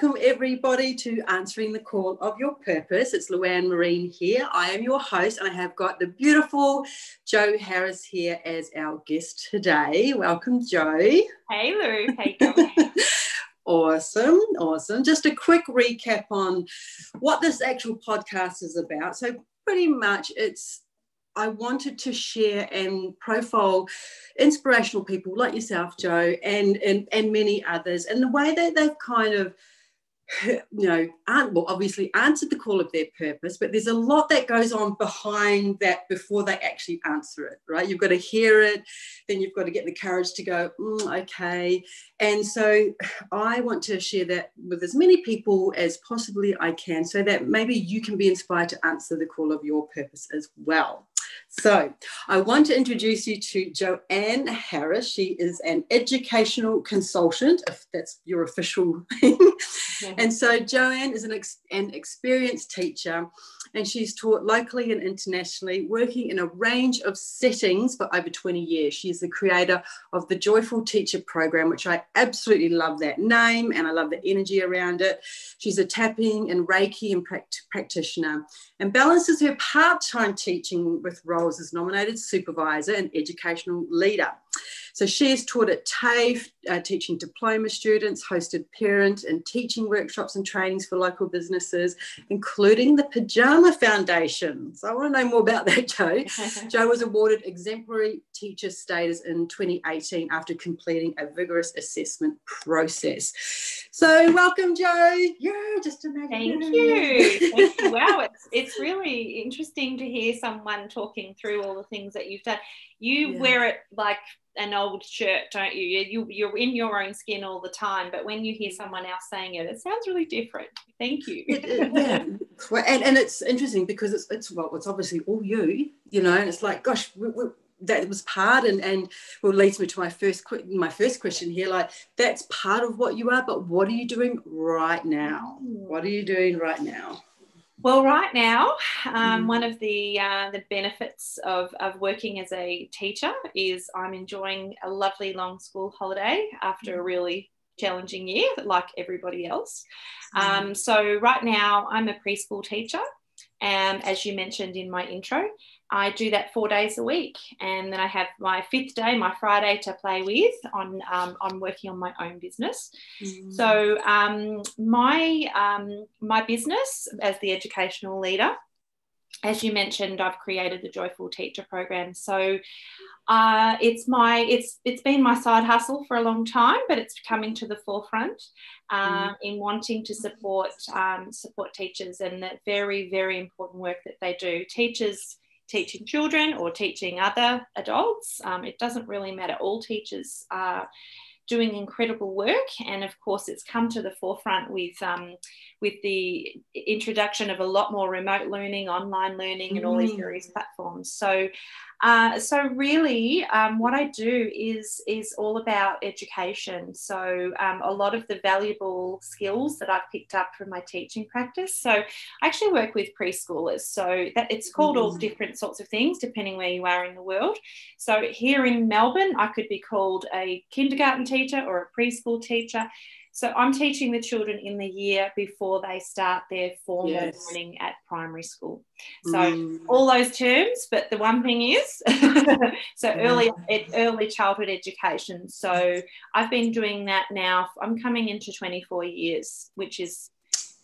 Welcome everybody to Answering the Call of Your Purpose. It's Luanne Marine here. I am your host, and I have got the beautiful Joe Harris here as our guest today. Welcome, Joe. Hey, Lou. Hey, Awesome, awesome. Just a quick recap on what this actual podcast is about. So, pretty much, it's I wanted to share and profile inspirational people like yourself, Joe, and and and many others, and the way that they've kind of you know, well, obviously answered the call of their purpose, but there's a lot that goes on behind that before they actually answer it, right? You've got to hear it, then you've got to get the courage to go, mm, okay. And so I want to share that with as many people as possibly I can so that maybe you can be inspired to answer the call of your purpose as well. So, I want to introduce you to Joanne Harris. She is an educational consultant, if that's your official thing. And so, Joanne is an, ex- an experienced teacher and she's taught locally and internationally, working in a range of settings for over 20 years. She is the creator of the Joyful Teacher program, which I absolutely love that name and I love the energy around it. She's a tapping and Reiki and pract- practitioner and balances her part time teaching with roles as nominated supervisor and educational leader. So she has taught at TAFE, uh, teaching diploma students, hosted parent and teaching workshops and trainings for local businesses, including the Pajama Foundation. So I want to know more about that, Joe. Joe was awarded exemplary teacher status in 2018 after completing a vigorous assessment process. So welcome, Joe. Yeah, just imagine. Thank you. Thank you. Wow, it's it's really interesting to hear someone talking through all the things that you've done. You yeah. wear it like an old shirt, don't you? you? You're in your own skin all the time, but when you hear mm. someone else saying it, it sounds really different. Thank you. yeah, well, and, and it's interesting because it's it's well, it's obviously all you, you know, and it's like, gosh, we, we, that was part, and and well, leads me to my first my first question here. Like, that's part of what you are, but what are you doing right now? Mm. What are you doing right now? Well, right now, um, mm. one of the uh, the benefits of, of working as a teacher is I'm enjoying a lovely long school holiday after a mm. really challenging year, like everybody else. Mm. Um, so right now, I'm a preschool teacher, and as you mentioned in my intro, I do that four days a week, and then I have my fifth day, my Friday, to play with on um, on working on my own business. Mm. So um, my um, my business as the educational leader, as you mentioned, I've created the Joyful Teacher program. So uh, it's my it's it's been my side hustle for a long time, but it's coming to the forefront uh, mm. in wanting to support um, support teachers and the very very important work that they do. Teachers teaching children or teaching other adults. Um, it doesn't really matter. All teachers are doing incredible work, and of course, it's come to the forefront with um, with the introduction of a lot more remote learning, online learning, and all these mm. various platforms. So, uh, so really, um, what I do is is all about education. So um, a lot of the valuable skills that I've picked up from my teaching practice. So I actually work with preschoolers. So that it's called mm-hmm. all different sorts of things depending where you are in the world. So here in Melbourne, I could be called a kindergarten teacher or a preschool teacher. So I'm teaching the children in the year before they start their formal yes. learning at primary school. So mm. all those terms, but the one thing is, so early early childhood education. So I've been doing that now. I'm coming into 24 years, which is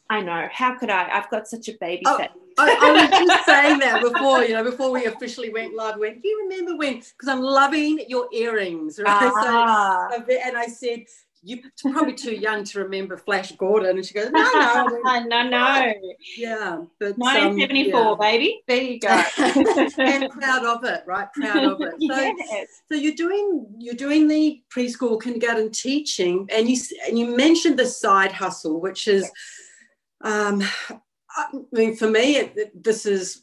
I know. How could I? I've got such a baby oh, I, I, was just saying that before, you know, before we officially went live. Went, do you remember when? Because I'm loving your earrings, right? Ah. So, and I said, you're probably too young to remember Flash Gordon. And she goes, no, no. no, no. Yeah. But 1974, um, yeah. baby. There you go. and proud of it, right? Proud of it. So, yes. so you're doing you're doing the preschool kindergarten teaching and you and you mentioned the side hustle, which is um I mean for me it, this is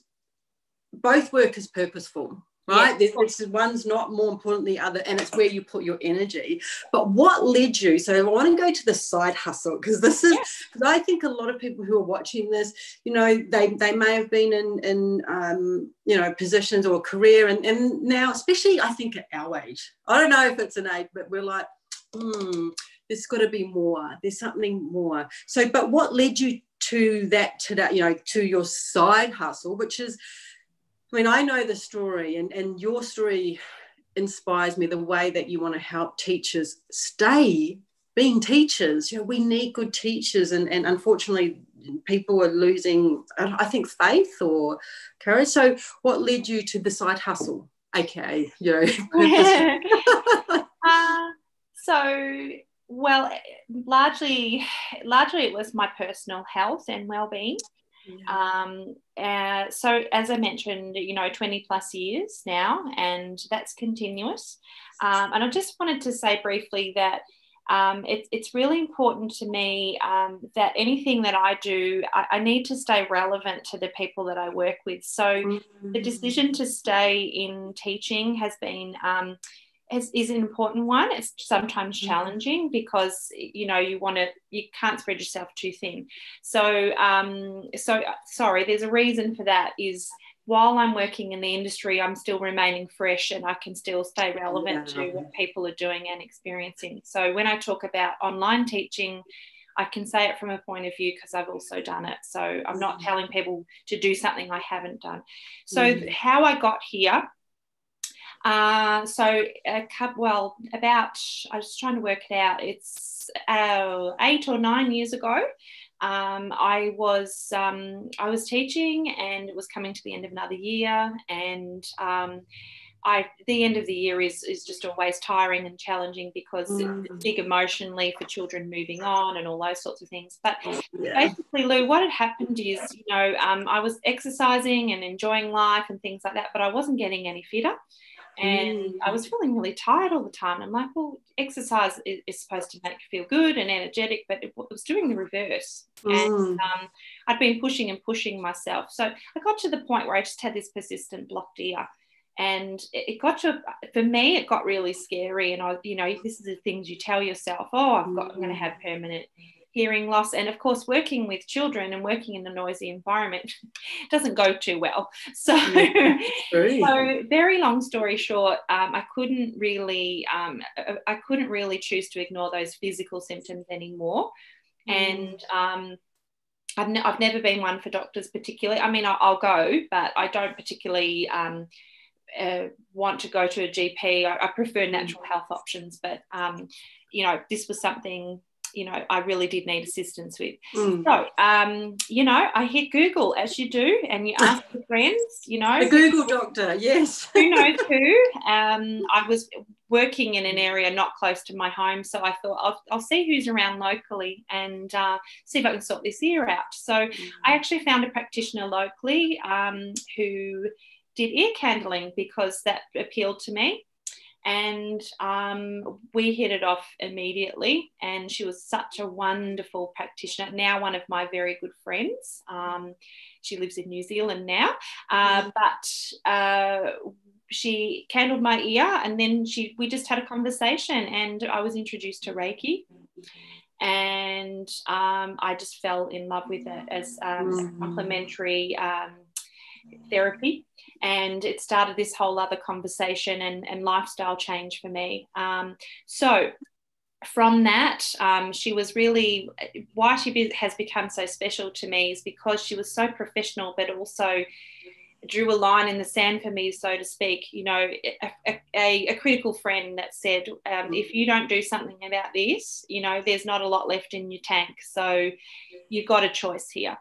both work is purposeful right? Yes. This one's not more important than the other, and it's where you put your energy. But what led you? So I want to go to the side hustle because this is because I think a lot of people who are watching this, you know, they they may have been in in um, you know positions or career, and and now especially I think at our age, I don't know if it's an age, but we're like, hmm there's got to be more. There's something more. So, but what led you to that today? You know, to your side hustle, which is, I mean, I know the story, and and your story inspires me. The way that you want to help teachers stay being teachers. You know, we need good teachers, and and unfortunately, people are losing, I think, faith or courage. So, what led you to the side hustle? aka you know uh, so well largely largely it was my personal health and well-being. Um, uh, so as i mentioned you know 20 plus years now and that's continuous um, and i just wanted to say briefly that um, it, it's really important to me um, that anything that I do, I, I, need to stay relevant to the people that I work with. So mm-hmm. the decision to stay in teaching has been. Is, is an important one. It's sometimes mm-hmm. challenging because you know you want to you can't spread yourself too thin. So um, so sorry, there's a reason for that. Is while I'm working in the industry, I'm still remaining fresh and I can still stay relevant yeah. to what people are doing and experiencing. So when I talk about online teaching, I can say it from a point of view because I've also done it. So I'm not mm. telling people to do something I haven't done. So mm. how I got here. Uh, so a couple, well, about I was trying to work it out. It's uh, eight or nine years ago um, I was um, I was teaching, and it was coming to the end of another year, and um, I the end of the year is is just always tiring and challenging because mm. it's big emotionally for children moving on and all those sorts of things. But yeah. basically, Lou, what had happened is, you know, um, I was exercising and enjoying life and things like that, but I wasn't getting any fitter and mm. I was feeling really tired all the time. I'm like, well, exercise is, is, supposed to make you feel good and energetic, but it, was doing the reverse. Mm. And um, I'd been pushing and pushing myself. So I got to the point where I just had this persistent blocked ear. And it got to, for me, it got really scary. And I, you know, this is the things you tell yourself, oh, I've got, I'm going to have permanent hearing loss and of course working with children and working in a noisy environment doesn't go too well. So, so very long story short um, i couldn't really um, i couldn't really choose to ignore those physical symptoms anymore. Mm. and um, I've, ne- I've never been one for doctors particularly. I mean i'll, I'll go but i don't particularly um, uh, want to go to a GP. I, I prefer natural health options, but um, you know, this was something you know I really did need assistance with. Mm. So um, you know, I hit Google as you do, and you ask your friends. You know, the Google doctor, yes. who knows who? Um, I was working in an area not close to my home, so I thought I'll, I'll see who's around locally and uh, see if I can sort this ear out. So mm. I actually found a practitioner locally um, who did ear candling because that appealed to me and um, we hit it off immediately. And she was such a wonderful practitioner. Now, one of my very good friends. Um, she lives in New Zealand now, uh, but uh, she candled my ear, and then she we just had a conversation, and I was introduced to Reiki. And um, I just fell in love with it as um, mm. complementary um, therapy. And it started this whole other conversation and, and lifestyle change for me. Um, so from that um, she was really why she has become so special to me is because she was so professional but also drew a line in the sand for me so to speak you know a, a, a critical friend that said um, if you don't do something about this you know there's not a lot left in your tank so you've got a choice here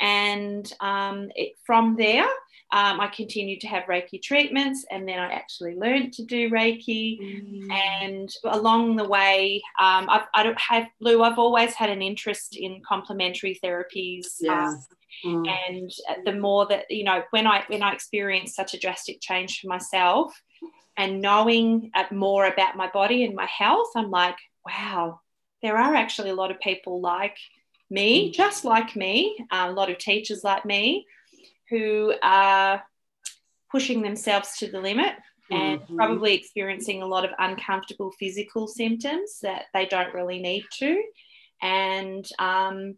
and um, it, from there um, I continued to have Reiki treatments, and then I actually learned to do Reiki. Mm. And along the way, um, I've, I don't have Lou. I've always had an interest in complementary therapies. Yes. Um, mm. And the more that you know, when I when I experienced such a drastic change for myself, and knowing more about my body and my health, I'm like, wow, there are actually a lot of people like me, mm. just like me, a lot of teachers like me who are pushing themselves to the limit and mm-hmm. probably experiencing a lot of uncomfortable physical symptoms that they don't really need to. And um,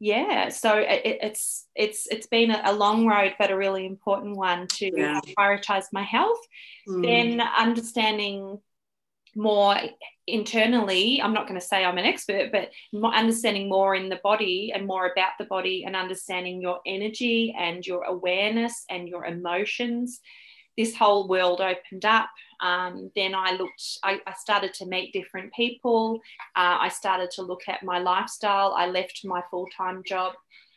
yeah, so it, it's it's it's been a, long road, but a really important one to yeah. prioritize my health. Mm. Then understanding more internally i'm not going to say i'm an expert but understanding more in the body and more about the body and understanding your energy and your awareness and your emotions this whole world opened up um, then i looked I, I, started to meet different people uh, i started to look at my lifestyle i left my full-time job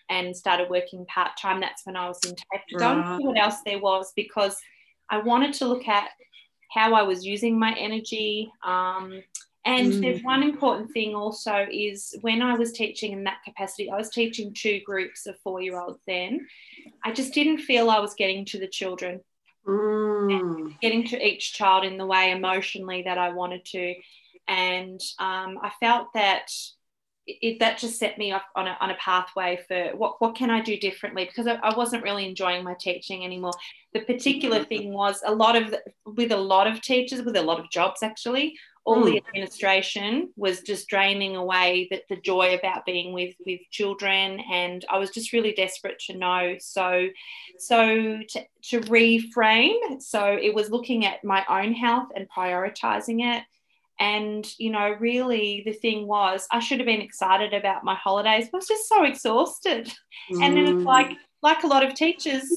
and started working part-time that's when i was in TAFE right. don't know what else there was because i wanted to look at how I was using my energy. Um, and mm. there's one important thing also is when I was teaching in that capacity, I was teaching two groups of four year olds then. I just didn't feel I was getting to the children, mm. getting to each child in the way emotionally that I wanted to. And um, I felt that it, that just set me off on a, on a pathway for what, what can I do differently because I, I wasn't really enjoying my teaching anymore. The particular thing was a lot of with a lot of teachers with a lot of jobs actually all the administration was just draining away that the joy about being with with children and I was just really desperate to know so so to, to reframe so it was looking at my own health and prioritizing it and, you know, really the thing was, I should have been excited about my holidays, but I was just so exhausted. Mm. And then it's like, mm. like a lot of teachers,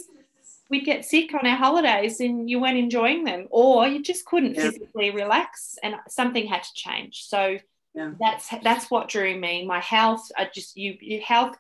we'd get sick on our holidays and you weren't enjoying them, or you just couldn't yeah. physically relax, and something had to change. So yeah. that's that's what drew me. My health, I just you, your health.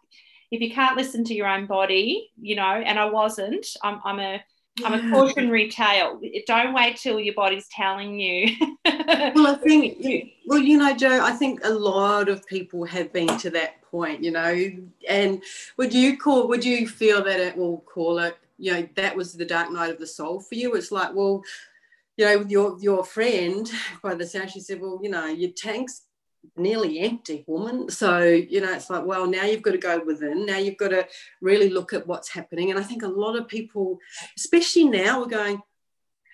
If you can't listen to your own body, you know, and I wasn't. I'm, I'm a I'm a cautionary tale. Don't wait till your body's telling you. well, I think, well, you know, Joe, I think a lot of people have been to that point, you know. And would you call, would you feel that it will call it, you know, that was the dark night of the soul for you? It's like, well, you know, your your friend, by the sound, she said, well, you know, your tank's nearly empty woman. So you know it's like well now you've got to go within. Now you've got to really look at what's happening. And i think a lot of people especially now are going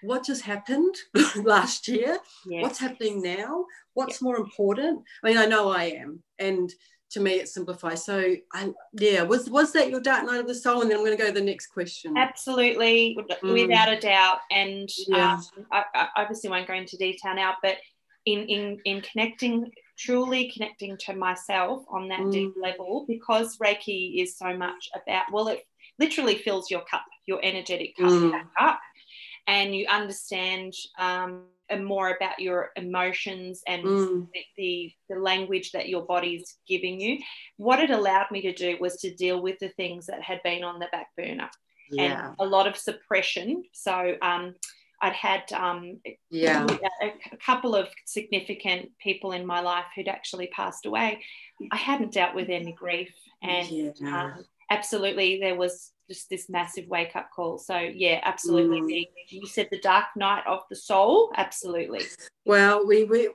what just happened last year? Yes. what's happening now? What's yes. more important? I mean i know i am. And to me it simplifies so I, yeah was was that your dark night of the soul and then i'm going to go to the next question absolutely mm. without a doubt and yeah. um, I, I obviously won't go into detail now but in in in connecting truly connecting to myself on that mm. deep level because Reiki is so much about, well, it literally fills your cup, your energetic cup mm. back up, and you understand um, more about your emotions and mm. the, the language that your body's giving you. What it allowed me to do was to deal with the things that had been on the back burner. Yeah. And a lot of suppression. So, um, I'd had um, yeah. a, a, couple of significant people in my life who'd actually passed away. I hadn't dealt with any grief, and yeah. um, absolutely, there was just this massive wake up call. So yeah, absolutely. Mm. You said the dark night of the soul. Absolutely. Well, we we.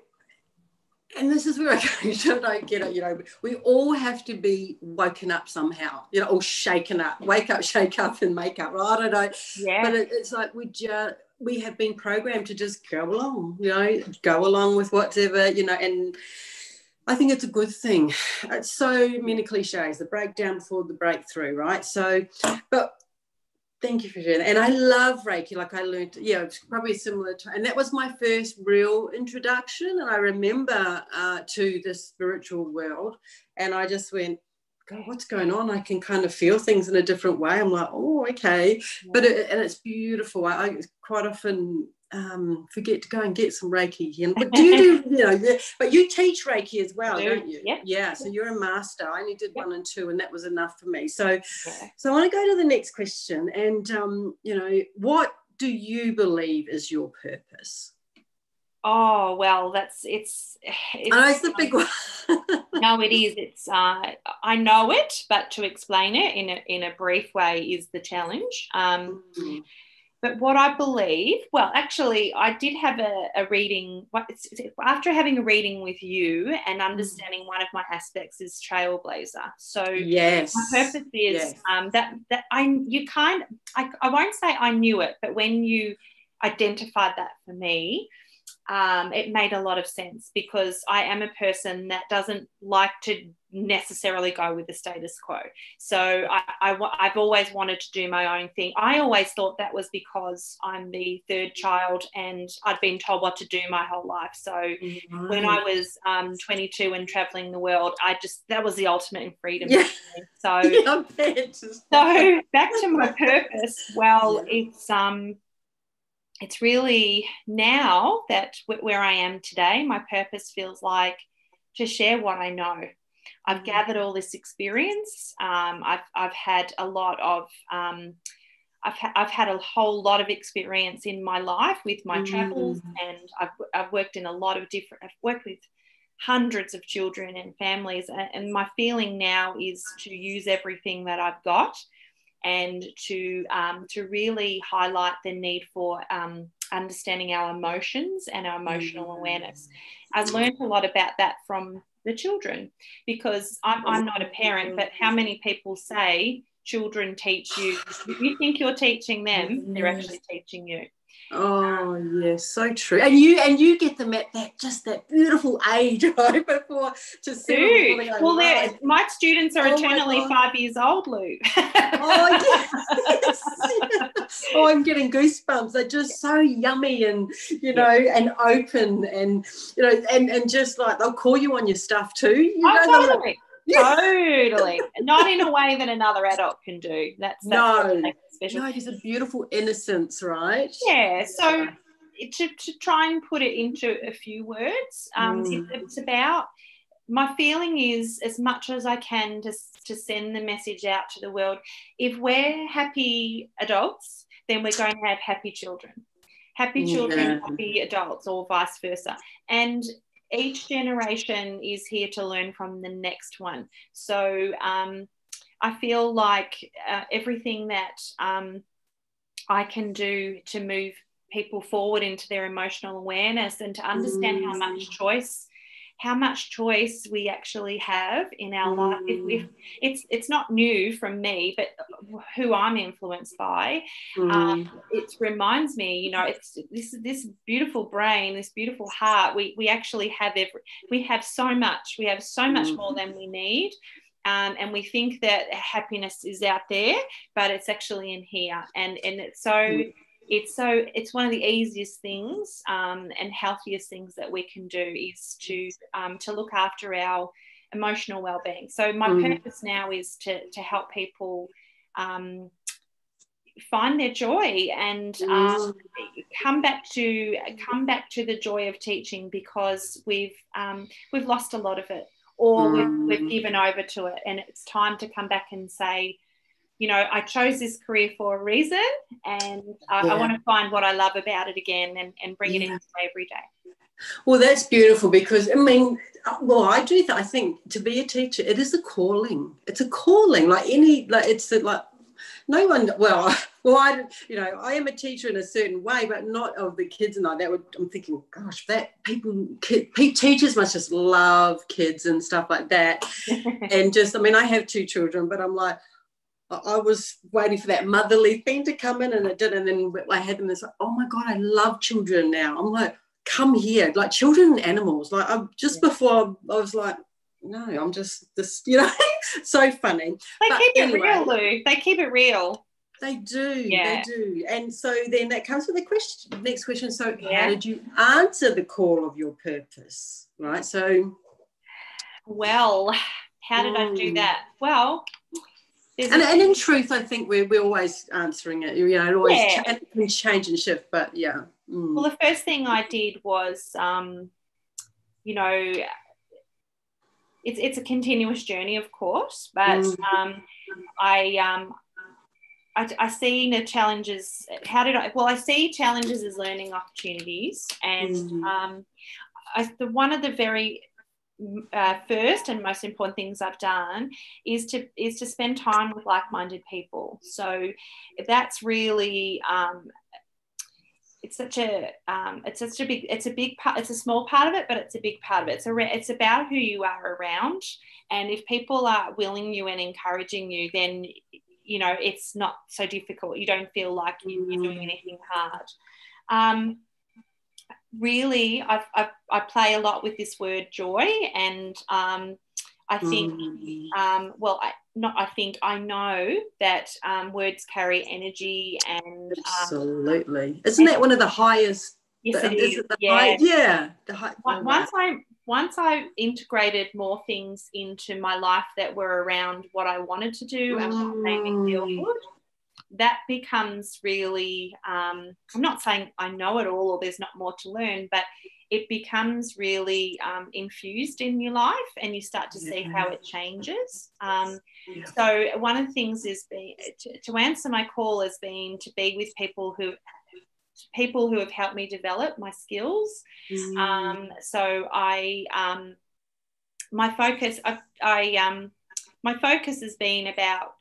And this is where I don't get it. You know, we all have to be woken up somehow, you know, or shaken up, wake up, shake up, and make up. Right? I don't know. Yeah. But it, it's like we just we have been programmed to just go along, you know, go along with whatever, you know, and I think it's a good thing. It's so many cliches, the breakdown before the breakthrough, right? So, but thank you for sharing that. And I love Reiki, like I learned, yeah, it's probably similar to, and that was my first real introduction. And I remember uh, to the spiritual world, and I just went, God, what's going on? I can kind of feel things in a different way. I'm like, oh, okay. But it, and it's beautiful. I, I quite often um, forget to go and get some Reiki. And but do you do, you know, but you teach Reiki as well, do. not you? Yeah. yeah. So you're a master. I only did one and two, and that was enough for me. So, yeah. so I want to go to the next question. And um, you know, what do you believe is your purpose? Oh well, that's it's. it's I know it's the big one. no, it is. It's. Uh, I know it, but to explain it in a in a brief way is the challenge. Um, mm. But what I believe, well, actually, I did have a, a reading after having a reading with you and mm. understanding one of my aspects is trailblazer. So yes, my purpose is yes. um, that that I you kind I, I won't say I knew it, but when you identified that for me, um, it made a lot of sense because I am a person that doesn't like to necessarily go with the status quo. So I, I, have always wanted to do my own thing. I always thought that was because I'm the third child and I'd been told what to do my whole life. So mm-hmm. when I was um, 22 and traveling the world, I just, that was the ultimate in freedom. Yeah. So, yeah, so back to my purpose. Well, yeah. it's, um, it's really now that where I am today, my purpose feels like to share what I know. I've mm. gathered all this experience. Um, I've, I've had a lot of, um, I've, ha- I've had a whole lot of experience in my life with my mm. travels, and I've, I've worked in a lot of different, I've worked with hundreds of children and families. And, and my feeling now is to use everything that I've got and to um, to really highlight the need for um, understanding our emotions and our emotional mm. awareness. I've learned a lot about that from the children because I'm, I'm not a parent, but how many people say children teach you? You think you're teaching them, they're actually teaching you. Oh yes, so true. And you and you get them at that just that beautiful age, right? Before to see. Well, my students are oh eternally five years old, Lou. oh yes. yes. Oh, I'm getting goosebumps. They're just so yummy and you know and open and you know and and just like they'll call you on your stuff too. You oh, know, totally. Totally. Not in a way that another adult can do. That's, that's no. Special. No, it's a beautiful innocence, right? Yeah. So to, to try and put it into a few words, um, mm. it's about my feeling is as much as I can to, to send the message out to the world. If we're happy adults, then we're going to have happy children. Happy children, yeah. happy adults, or vice versa. And each generation is here to learn from the next one. So um, I feel like uh, everything that um, I can do to move people forward into their emotional awareness and to understand mm. how much mm. choice how much choice we actually have in our mm. life if, if, mm. it's it's not new from me but who i'm influenced by mm. um, it reminds me you know it's this this beautiful brain this beautiful heart we we actually have every we have so much we have so much mm. more than we need um, and we think that happiness is out there but it's actually in here. And and it's so mm it's so it's one of the easiest things um, and healthiest things that we can do is to um, to look after our emotional well-being. So my mm. purpose now is to to help people um, find their joy and um, come back to come back to the joy of teaching because we've um, we've lost a lot of it or mm. we've, we've given over to it and it's time to come back and say you know, I chose this career for a reason and I, yeah. I want to find what I love about it again and, and bring yeah. it into every day. Well, that's beautiful because I mean, well, I do. Th- I think to be a teacher, it is a calling. It's a calling, like any, like it's like no one. Well, well, I, you know, I am a teacher in a certain way, but not of the kids and I. That would I'm thinking, gosh, that people, kid, teachers must just love kids and stuff like that, and just, I mean, I have two children, but I'm like I was waiting for that motherly thing to come in and it did. And then I had them, it's like, oh my God, I love children now. I'm like, come here, like children and animals. Like I'm just yeah. before I was like, no, I'm just this, you know, so funny. They but keep anyway, it real, Lou. They keep it real. They do, yeah. they do. And so then that comes with the question, next question. So yeah. how did you answer the call of your purpose? Right. So well, how did mm. I do that? Well, and, and in truth, I think we're, we're always answering it. You know, it always yeah. ch- it change and shift, but yeah. Mm. Well, the first thing I did was, um, you know, it's it's a continuous journey, of course, but mm. um, I um, I, I see the challenges. How did I? Well, I see challenges as learning opportunities, and mm. um, I, the one of the very uh, first and most important things I've done is to is to spend time with like-minded people. So that's really um, it's such a um, it's such a big it's a big part it's a small part of it but it's a big part of it. It's a it's about who you are around and if people are willing you and encouraging you then you know it's not so difficult. You don't feel like you, are doing anything hard. Um, really, I've, I've, i play a lot with this word joy, and um, I think, mm. um, well, I, not I think I know that um, words carry energy and um, absolutely. Um, Isn't that one of the highest? Yes, the, it is. It yeah. High, yeah. The high, once I once I integrated more things into my life that were around what I wanted to do and what made me feel mm. good, that becomes really. Um, I'm not saying I know it all or there's not more to learn, but it becomes really um, infused in your life and you start to see how it changes. Um. So, one of the things is be, to, to, answer my call has been to be with people who people who have helped me develop my skills. Mm. Um, so, I um, my focus I, I um, my focus has been about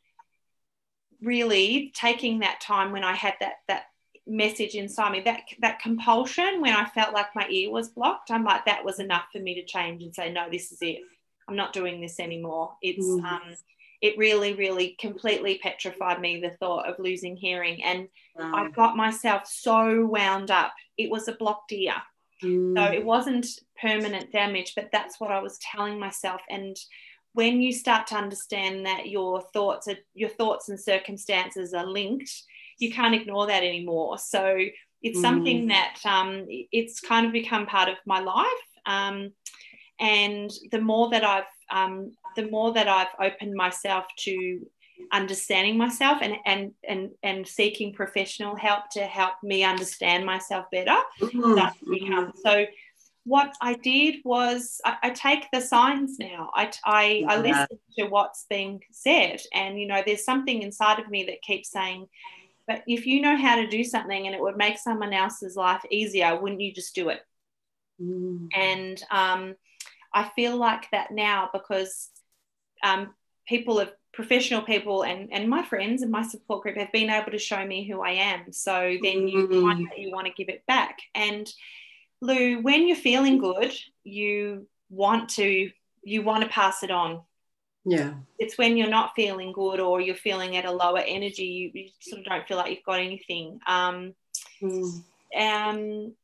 really taking that time when I had that that message inside me. That that compulsion when i felt like my ear was blocked i'm like that was enough for me to change and say no this is it. I'm not doing this anymore. It's mm. um it really really completely petrified me the thought of losing hearing. And wow. i got myself so wound up. It was a blocked ear. Mm. so it wasn't permanent damage but that's what i was telling myself. And when you start to understand that your thoughts are your thoughts and circumstances are linked you can't ignore that anymore. So it's mm. something that um, it's kind of become part of my life. Um, and the more that I've um, the more that I've opened myself to understanding myself and and and and seeking professional help to help me understand myself better, mm-hmm. that's become so what I did was I, I, take the signs now. I, I, I listen to what's being said. And, you know, there's something inside of me that keeps saying, but if you know how to do something and it would make someone else's life easier, wouldn't you just do it? Mm. And um, I feel like that now because um, people have professional people and, and my friends and my support group have been able to show me who I am. So then you mm. find that you want to give it back. And Lou, when you're feeling good, you want to you want to pass it on yeah. It's when you're not feeling good or you're feeling at a lower energy, you, you sort of don't feel like you've got anything. Um, mm. um,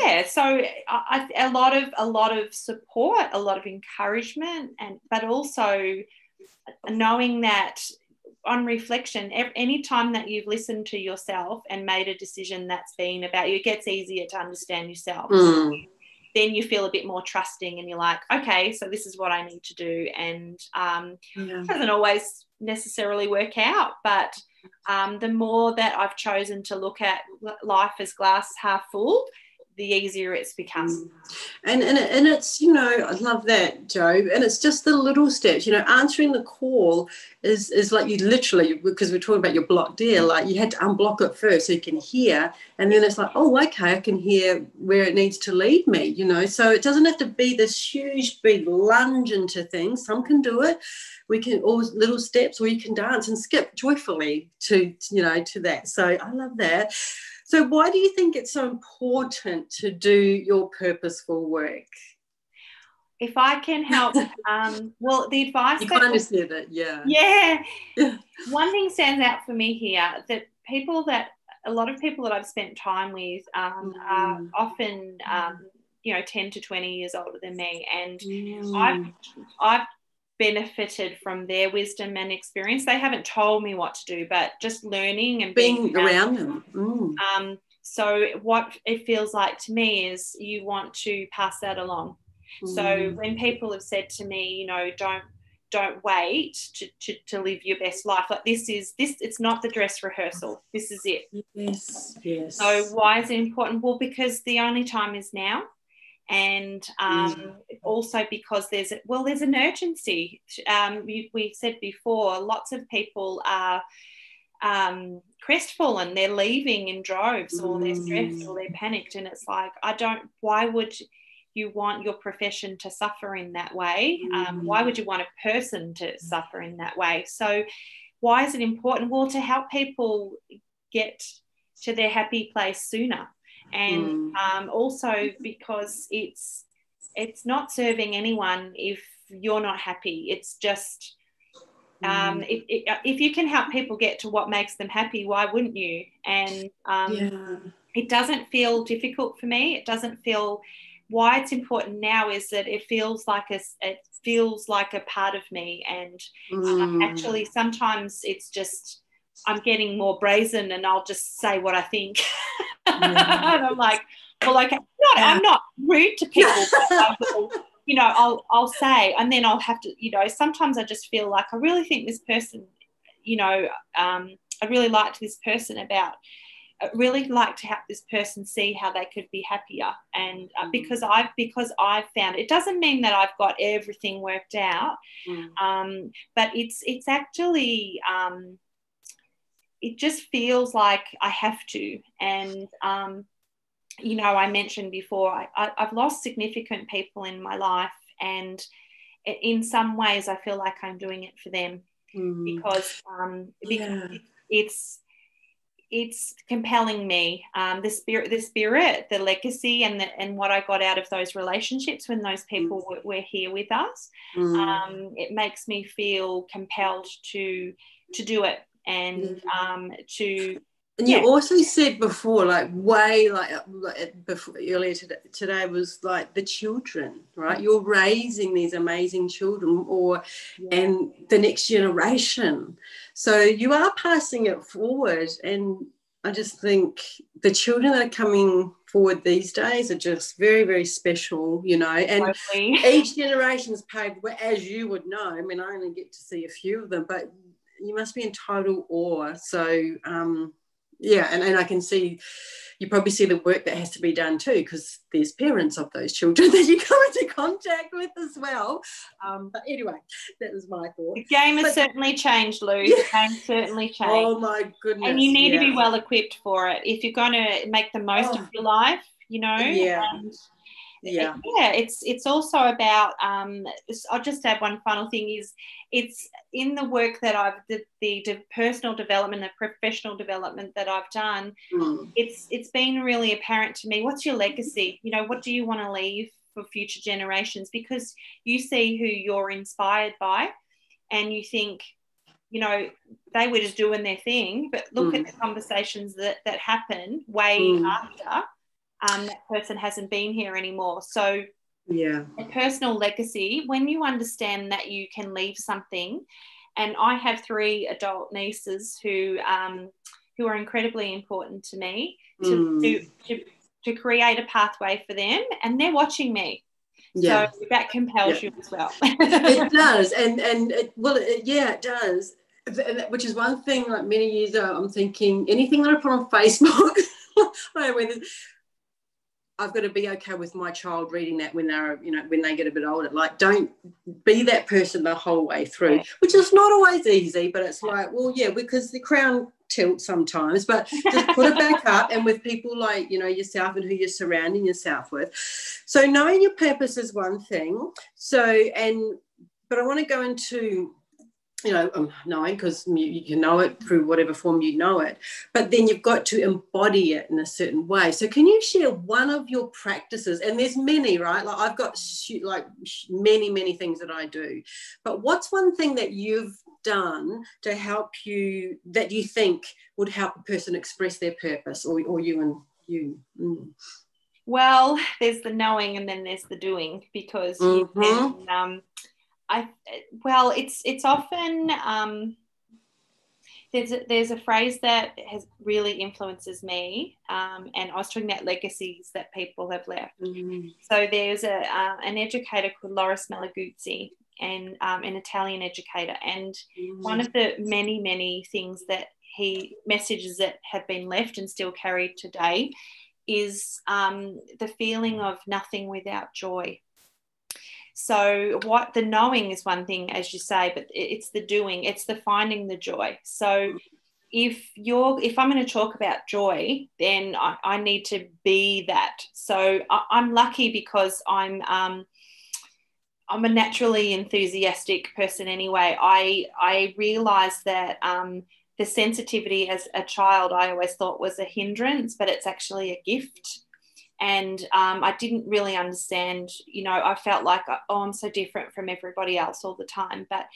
yeah, so I, a lot of a lot of support, a lot of encouragement, and but also knowing that on reflection, any time that you've listened to yourself and made a decision that's been about you, it gets easier to understand yourself. Mm then you feel a bit more trusting and you're like, okay, so this is what I need to do. And um, yeah. it doesn't always necessarily work out, but um, the more that I've chosen to look at life as glass half full, the easier it's become. Mm. And, and and it's you know I love that Joe and it's just the little steps you know answering the call is is like you literally because we're talking about your blocked ear like you had to unblock it first so you can hear and then it's like oh okay I can hear where it needs to lead me you know? So it doesn't have to be this huge big lunge into things. Some can do it. We can all little steps or you can dance and skip joyfully to you know to that. So I love that so, why do you think it's so important to do your purposeful work? If I can help, um, well, the advice. You kind of said it, yeah. Yeah. One thing stands out for me here that people that a lot of people that I've spent time with um, mm. are often, um, you know, 10 to 20 years older than me. And mm. I've, I've benefited from their wisdom and experience. They haven't told me what to do, but just learning and being, being around, them. Mm. Um, so what it feels like to me is you want to pass that along. Mm. So when people have said to me, you know, don't don't wait to, to, to live your best life. Like this is this it's not the dress rehearsal. This is it. Yes, yes. So why is it important? Well, because the only time is now and um, mm. also because there's well there's an urgency um, we, we, said before lots of people are um, crestfallen. They're leaving in droves or they're stressed or they're panicked. And it's like i don't why would you want your profession to suffer in that way? Um, why would you want a person to suffer in that way? So why is it important? Well to help people get to their happy place sooner and mm. um, also because it's it's not serving anyone if you're not happy it's just um, mm. it, it, if you can help people get to what makes them happy why wouldn't you and um, yeah. it doesn't feel difficult for me. It doesn't feel why it's important now is that it feels like a, it feels like a part of me and mm. uh, actually sometimes it's just i'm getting more brazen and i'll just say what i think yeah. and i'm like well okay not, i'm not rude to people will, you know i'll i'll say and then i'll have to you know sometimes i just feel like i really think this person you know um, i really liked this person about really like to help this person see how they could be happier and uh, mm. because i've because i've found it doesn't mean that i've got everything worked out mm. um, but it's it's actually um, it just feels like i have to and um, you know i mentioned before I, I, i've lost significant people in my life and in some ways i feel like i'm doing it for them mm. because um, because yeah. it's it's compelling me um, the spirit the spirit the legacy and the, and what i got out of those relationships when those people were, were, here with us mm. um, it makes me feel compelled to to do it and mm. um, to and you also said before, like way like, like before earlier today, today was like the children, right? You're raising these amazing children, or yeah. and the next generation. So you are passing it forward, and I just think the children that are coming forward these days are just very, very special, you know. And each generation is paved, as you would know. I mean, I only get to see a few of them, but you must be in total awe. So. um yeah and, and i can see you probably see the work that has to be done too because there's parents of those children that you come into contact with as well um, but anyway that was my thought the game has but, certainly changed lou yeah. the game certainly changed oh my goodness and you need yeah. to be well equipped for it if you're going to make the most oh. of your life you know yeah and, yeah yeah it's it's also about um i'll just add one final thing is it's in the work that i've the, the, the personal development the professional development that i've done mm. it's it's been really apparent to me what's your legacy you know what do you want to leave for future generations because you see who you're inspired by and you think you know they were just doing their thing but look mm. at the conversations that that happen way mm. after um, that person hasn't been here anymore. So, yeah, a personal legacy, when you understand that you can leave something, and I have three adult nieces who um, who are incredibly important to me to, mm. to, to, to create a pathway for them, and they're watching me. Yeah. So that compels yeah. you as well. it does, and and it, well, it, yeah, it does. Which is one thing. Like many years ago, I'm thinking anything that I put on Facebook. I've got to be okay with my child reading that when they're, you know, when they get a bit older. Like, don't be that person the whole way through, which is not always easy, but it's like, well, yeah, because the crown tilts sometimes, but just put it back up and with people like, you know, yourself and who you're surrounding yourself with. So knowing your purpose is one thing. So, and, but I want to go into you know, um, knowing because you, you, can know it through whatever form you know it, but then you've got to embody it in a certain way. So, can you share one of your practices? And there's many, right? Like I've got like many, many things that I do, but what's one thing that you've done to help you that you think would help a person express their purpose, or, or you and you? Mm. Well, there's the knowing, and then there's the doing, because mm-hmm. you can. Um, I well, it's it's often um, there's a, there's a phrase that has really influences me, um, and I was talking about legacies that people have left. Mm-hmm. So there's a uh, an educator called Loris Malaguzzi, and um, an Italian educator, and mm-hmm. one of the many many things that he messages that have been left and still carried today is um, the feeling of nothing without joy. So, what the knowing is one thing, as you say, but it's the doing, it's the finding the joy. So, if you're if i'm going to talk about joy then i, I need to be that. So I, am lucky because i'm um, i'm a naturally enthusiastic person anyway. I i realize that um, the sensitivity as a child i always thought was a hindrance but it's actually a gift and um, I didn't really understand. You know, I felt like oh, I'm so different from everybody else all the time. But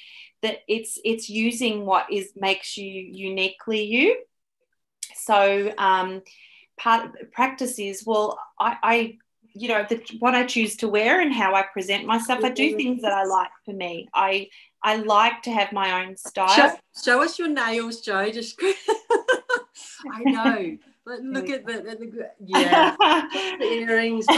that it's it's using what is makes you uniquely you. So um, part practice is well, I, I you know the, what I choose to wear and how I present myself. I do things that I like for me. I I like to have my own style. Show, show us your nails, Joe. Just I know. But look at the, the, the yeah, the earrings.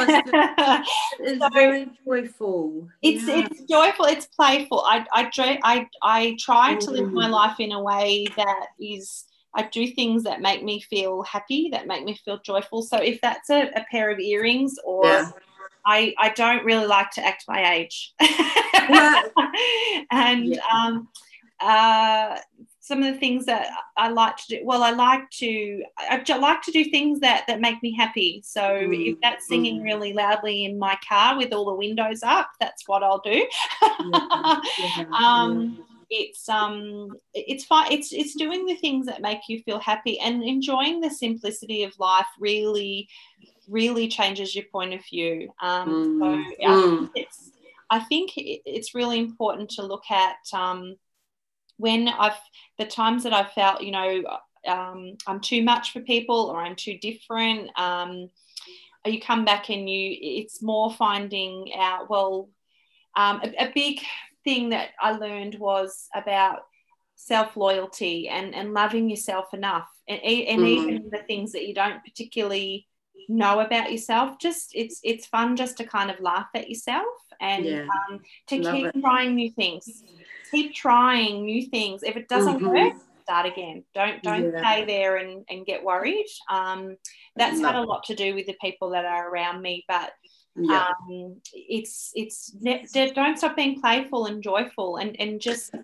It's so, very joyful. It's yeah. it's joyful. It's playful. I I I I try to live my mm. life in a way that is. I do things that make me feel happy, that make me feel joyful. So if that's a, a pair of earrings or yeah. I, I don't really like to act my age. and yeah. um, uh, some of the things that I like to do. Well, I like to I like to do things that that make me happy. So mm. if that's singing mm. really loudly in my car with all the windows up, that's what I'll do. yeah. Yeah. um, it's um it's fine it's it's doing the things that make you feel happy and enjoying the simplicity of life really really changes your point of view um mm. so mm. it's i think it's really important to look at um when I've the times that I've felt, you know, um, I'm too much for people or I'm too different. Um, you come back and you, it's more finding out. Well, um, a, a, big thing that I learned was about self loyalty and and loving yourself enough, and, and mm. even the things that you don't particularly know about yourself. Just it's it's fun just to kind of laugh at yourself and yeah. um, to Love keep it. trying new things keep trying new things. If it doesn't mm-hmm. work, start again. Don't don't yeah. stay there and, and get worried. Um, that's no. had a lot to do with the people that are around me, but yeah. um, it's it's don't stop being playful and joyful and and just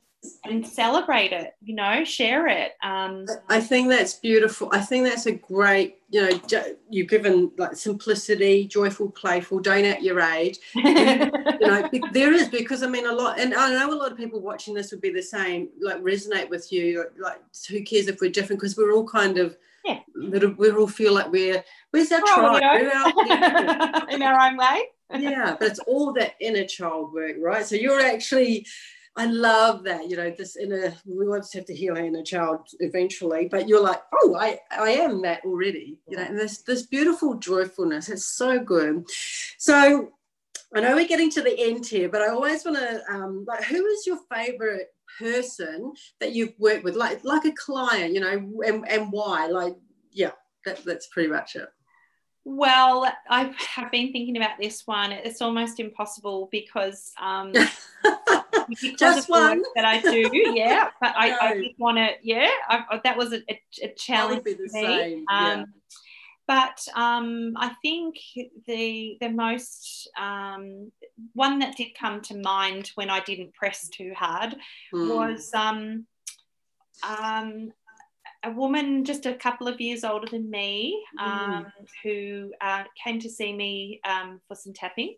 and celebrate it you know share it um i think that's beautiful. I think that's a great you know you've given like simplicity joyful playful don't at your age. You know there is because i mean a lot and i know a lot of people watching this would be the same like resonate with you like who cares if we're different? Because we're all kind of yeah. we all feel like we're where's our oh, tribe in our own way. Yeah but it's all that inner child work right? So you're actually I love that. You know, this inner, we always have to heal our inner child eventually, but you're like, oh, I, I am that already. You know, and this this beautiful joyfulness. It's so good. So I know we're getting to the end here, but I always want to um, like, who is your favorite person that you've worked with, like like a client, you know, and, and why? Like, yeah, that, that's pretty much it. Well, I have been thinking about this one. It's almost impossible because um, just one that I do, yeah. But I, no. I just want to, yeah. I, that was a, a, a challenge for me. Same. Um, yeah. But um, I think the the most um, one that did come to mind when I didn't press too hard mm. was um, um, a woman just a couple of years older than me mm. um, who uh, came to see me um, for some tapping.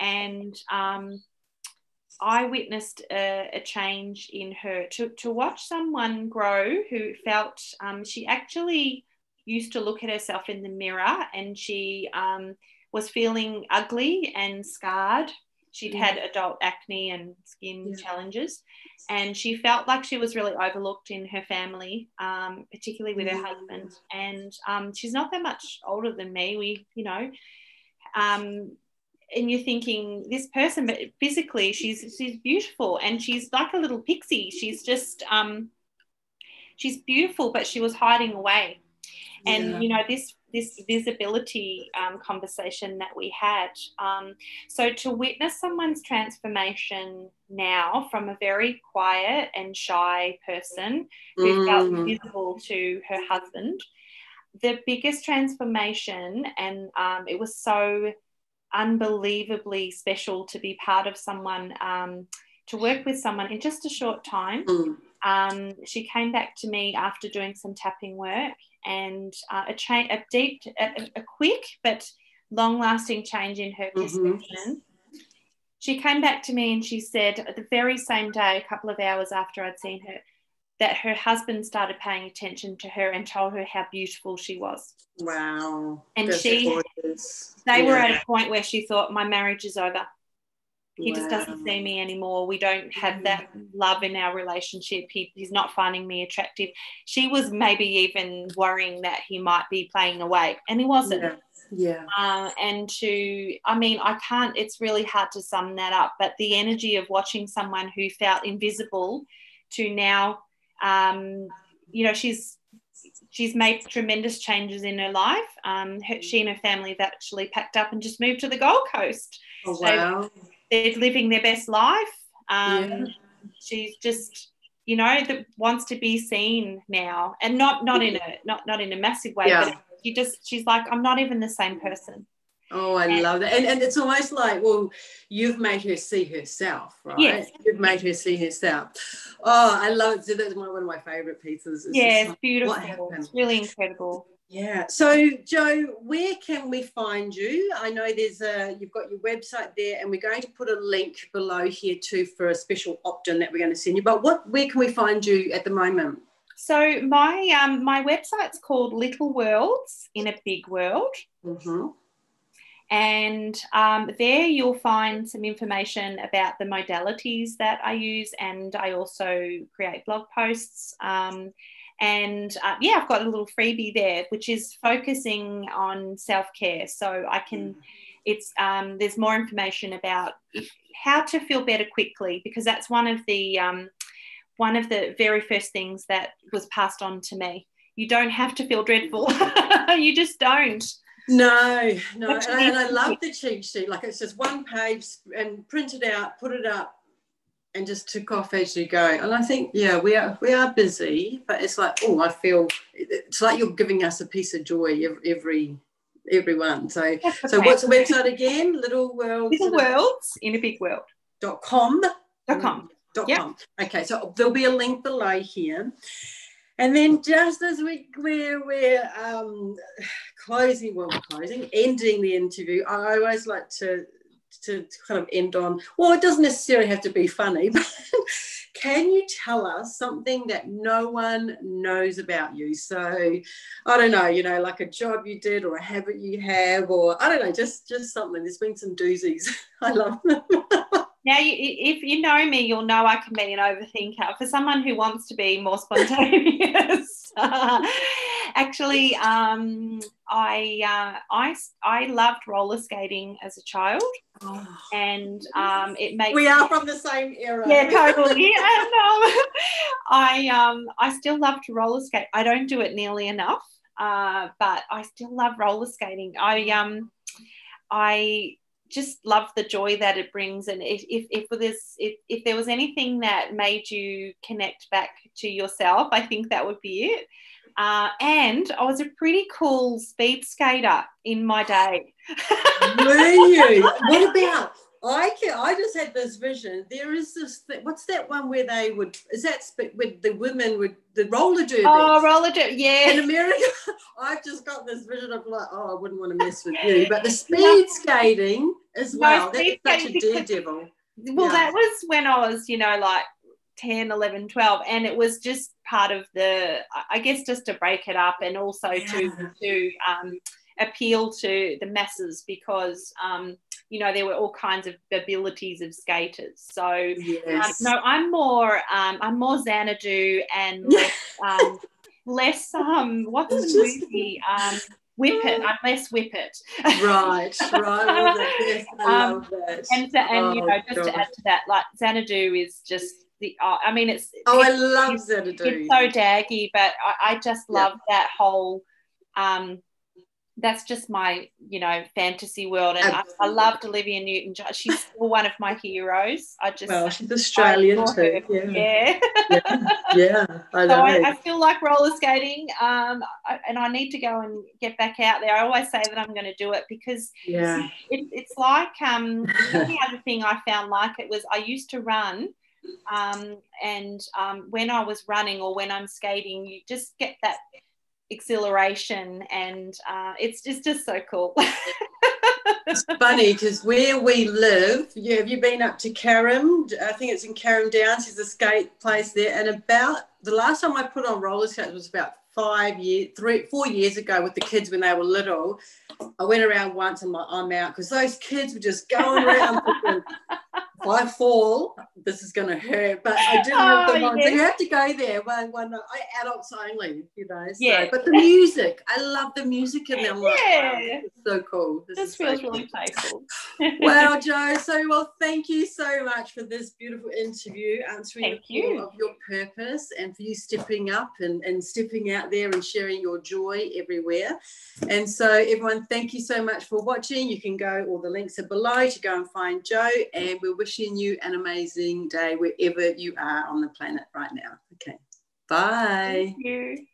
And um, I witnessed a, a, change in her to, to watch someone grow who felt um, she actually used to look at herself in the mirror and she um, was feeling ugly and scarred She'd had adult acne and skin yeah. challenges, and she felt like she was really overlooked in her family, um, particularly with her husband. And um, she's not that much older than me. We, you know, um, and you're thinking this person, but physically she's she's beautiful and she's like a little pixie. She's just um, she's beautiful, but she was hiding away. And yeah. you know this this visibility um, conversation that we had. Um, so to witness someone's transformation now from a very quiet and shy person who mm. felt visible to her husband, the biggest transformation, and um, it was so unbelievably special to be part of someone, um, to work with someone in just a short time. Mm. Um, she came back to me after doing some tapping work and uh, a, change, a deep, a, a, quick but long-lasting change in her perception. Mm-hmm. She came back to me and she said the very same day, a couple of hours after I'd seen her, that her husband started paying attention to her and told her how beautiful she was. Wow. And That's she, gorgeous. they yeah. were at a point where she thought, my marriage is over. he wow. just doesn't see me anymore. We don't have that love in our relationship. He, he's not finding me attractive. She was maybe even worrying that he might be playing away, and he wasn't. Yeah. Yeah. Uh, and to, I mean, I can't, it's really hard to sum that up, but the energy of watching someone who felt invisible to now, um, you know, she's, she's made tremendous changes in her life. Um, her, she and her family have actually packed up and just moved to the Gold Coast. Oh, wow. So they're living their best life. Um, yeah. She's just, you know, that wants to be seen now, and not not in a not not in a massive way, yeah. but she just she's like, I'm not even the same person. Oh, I and, love that. And, and it's almost like, well, you've made her see herself, right? Yes. You've made her see herself. Oh, I love it. So that's one of my favorite pieces. It's yeah, it's beautiful. It's really incredible. Yeah. So, Joe, where can we find you? I know there's a you've got your website there, and we're going to put a link below here too for a special opt-in that we're going to send you. But what where can we find you at the moment? So my um, my website's called Little Worlds in a Big World. Mm-hmm. And um, there you'll find some information about the modalities that I use, and I also create blog posts. Um, and uh, yeah, I've got a little freebie there, which is focusing on self care. So I can, mm. it's um, there's more information about how to feel better quickly because that's one of the um, one of the very first things that was passed on to me. You don't have to feel dreadful. you just don't. No, no, and, and I love the cheat sheet. Like it's just one page and print it out, put it up, and just took off as you go. And I think, yeah, we are we are busy, but it's like, oh, I feel it's like you're giving us a piece of joy every everyone. So, so what's the website again? Little Worlds. Little Worlds in a Big World. Dot com. Dot com. Dot yep. com. Okay, so there'll be a link below here. And then just as we, we're, we're um, closing, well, we're closing, ending the interview, I always like to, to kind of end on, well, it doesn't necessarily have to be funny, but can you tell us something that no one knows about you? So I don't know, you know, like a job you did or a habit you have, or I don't know, just just something. There's been some doozies. I love them. Now, if you know me, you'll know I can be an overthinker. For someone who wants to be more spontaneous, actually, um, I, uh, I I loved roller skating as a child, oh. and um, it makes we are from the same era. Yeah, totally. and um, I um, I still love to roller skate. I don't do it nearly enough, uh, but I still love roller skating. I um, I just love the joy that it brings and if, if, if if, if there was anything that made you connect back to yourself i think that would be it uh, and I was a pretty cool speed skater in my day. Were you? What about? I can, I just had this vision. There is this. Thing, what's that one where they would? Is that with the women would the roller derby? Oh, roller derby. Yeah. In America, I've just got this vision of like, oh, I wouldn't want to mess with you, but the speed skating as well. No, That's such a daredevil. Well, yeah. that was when I was, you know, like 10, 11, 12. And it was just part of the, I guess, just to break it up and also yeah. to, to um, appeal to the masses because, um, you know, there were all kinds of abilities of skaters. So, um, yes. um, no, I'm more, um, I'm more Xanadu and less, um, less um, what's it's the movie? Um, whip it. I'm less whip it. right, right. Yes, I um, love that. And, to, and oh, you know, just gosh. to add to that, like Xanadu is just the. Uh, I mean, it's. Oh, it's, I love Xanadu. It's so daggy, but I, I just love yeah. that whole. Um, that's just my you know fantasy world and I, I, loved olivia newton she's still one of my heroes. I just well she's australian too yeah. Yeah, yeah. yeah I, so I, I, still like roller skating um, and i need to go and get back out there. I always say that i'm going to do it because yeah. it, it's like um, the other thing i found like it was i used to run um, and um, when I was running or when I'm skating, you just get that exhilaration and uh, it's just just so cool. It's funny because where we live yeah have you been up to Carrum? I think it's in Carrum Downs there's a skate place there and about the last time I put on roller skates was about five years three four years ago with the kids when they were little. I went around once and I'm, I'm out because those kids were just going around I fall, this is going to hurt. But I do love oh, the oh, yes. You have to go there when, when I adults only, you know. So, yeah. But the music, I love the music in them. Like, yeah. Wow, so cool. This, this feels so really playful. wow, Jo. So, well, thank you so much for this beautiful interview, um, answering thank you. of your purpose and for you stepping up and, and stepping out there and sharing your joy everywhere. And so, everyone, thank you so much for watching. You can go, all the links are below to go and find Joe, And we're wishing you an amazing day wherever you are on the planet right now. Okay. Bye. Thank you.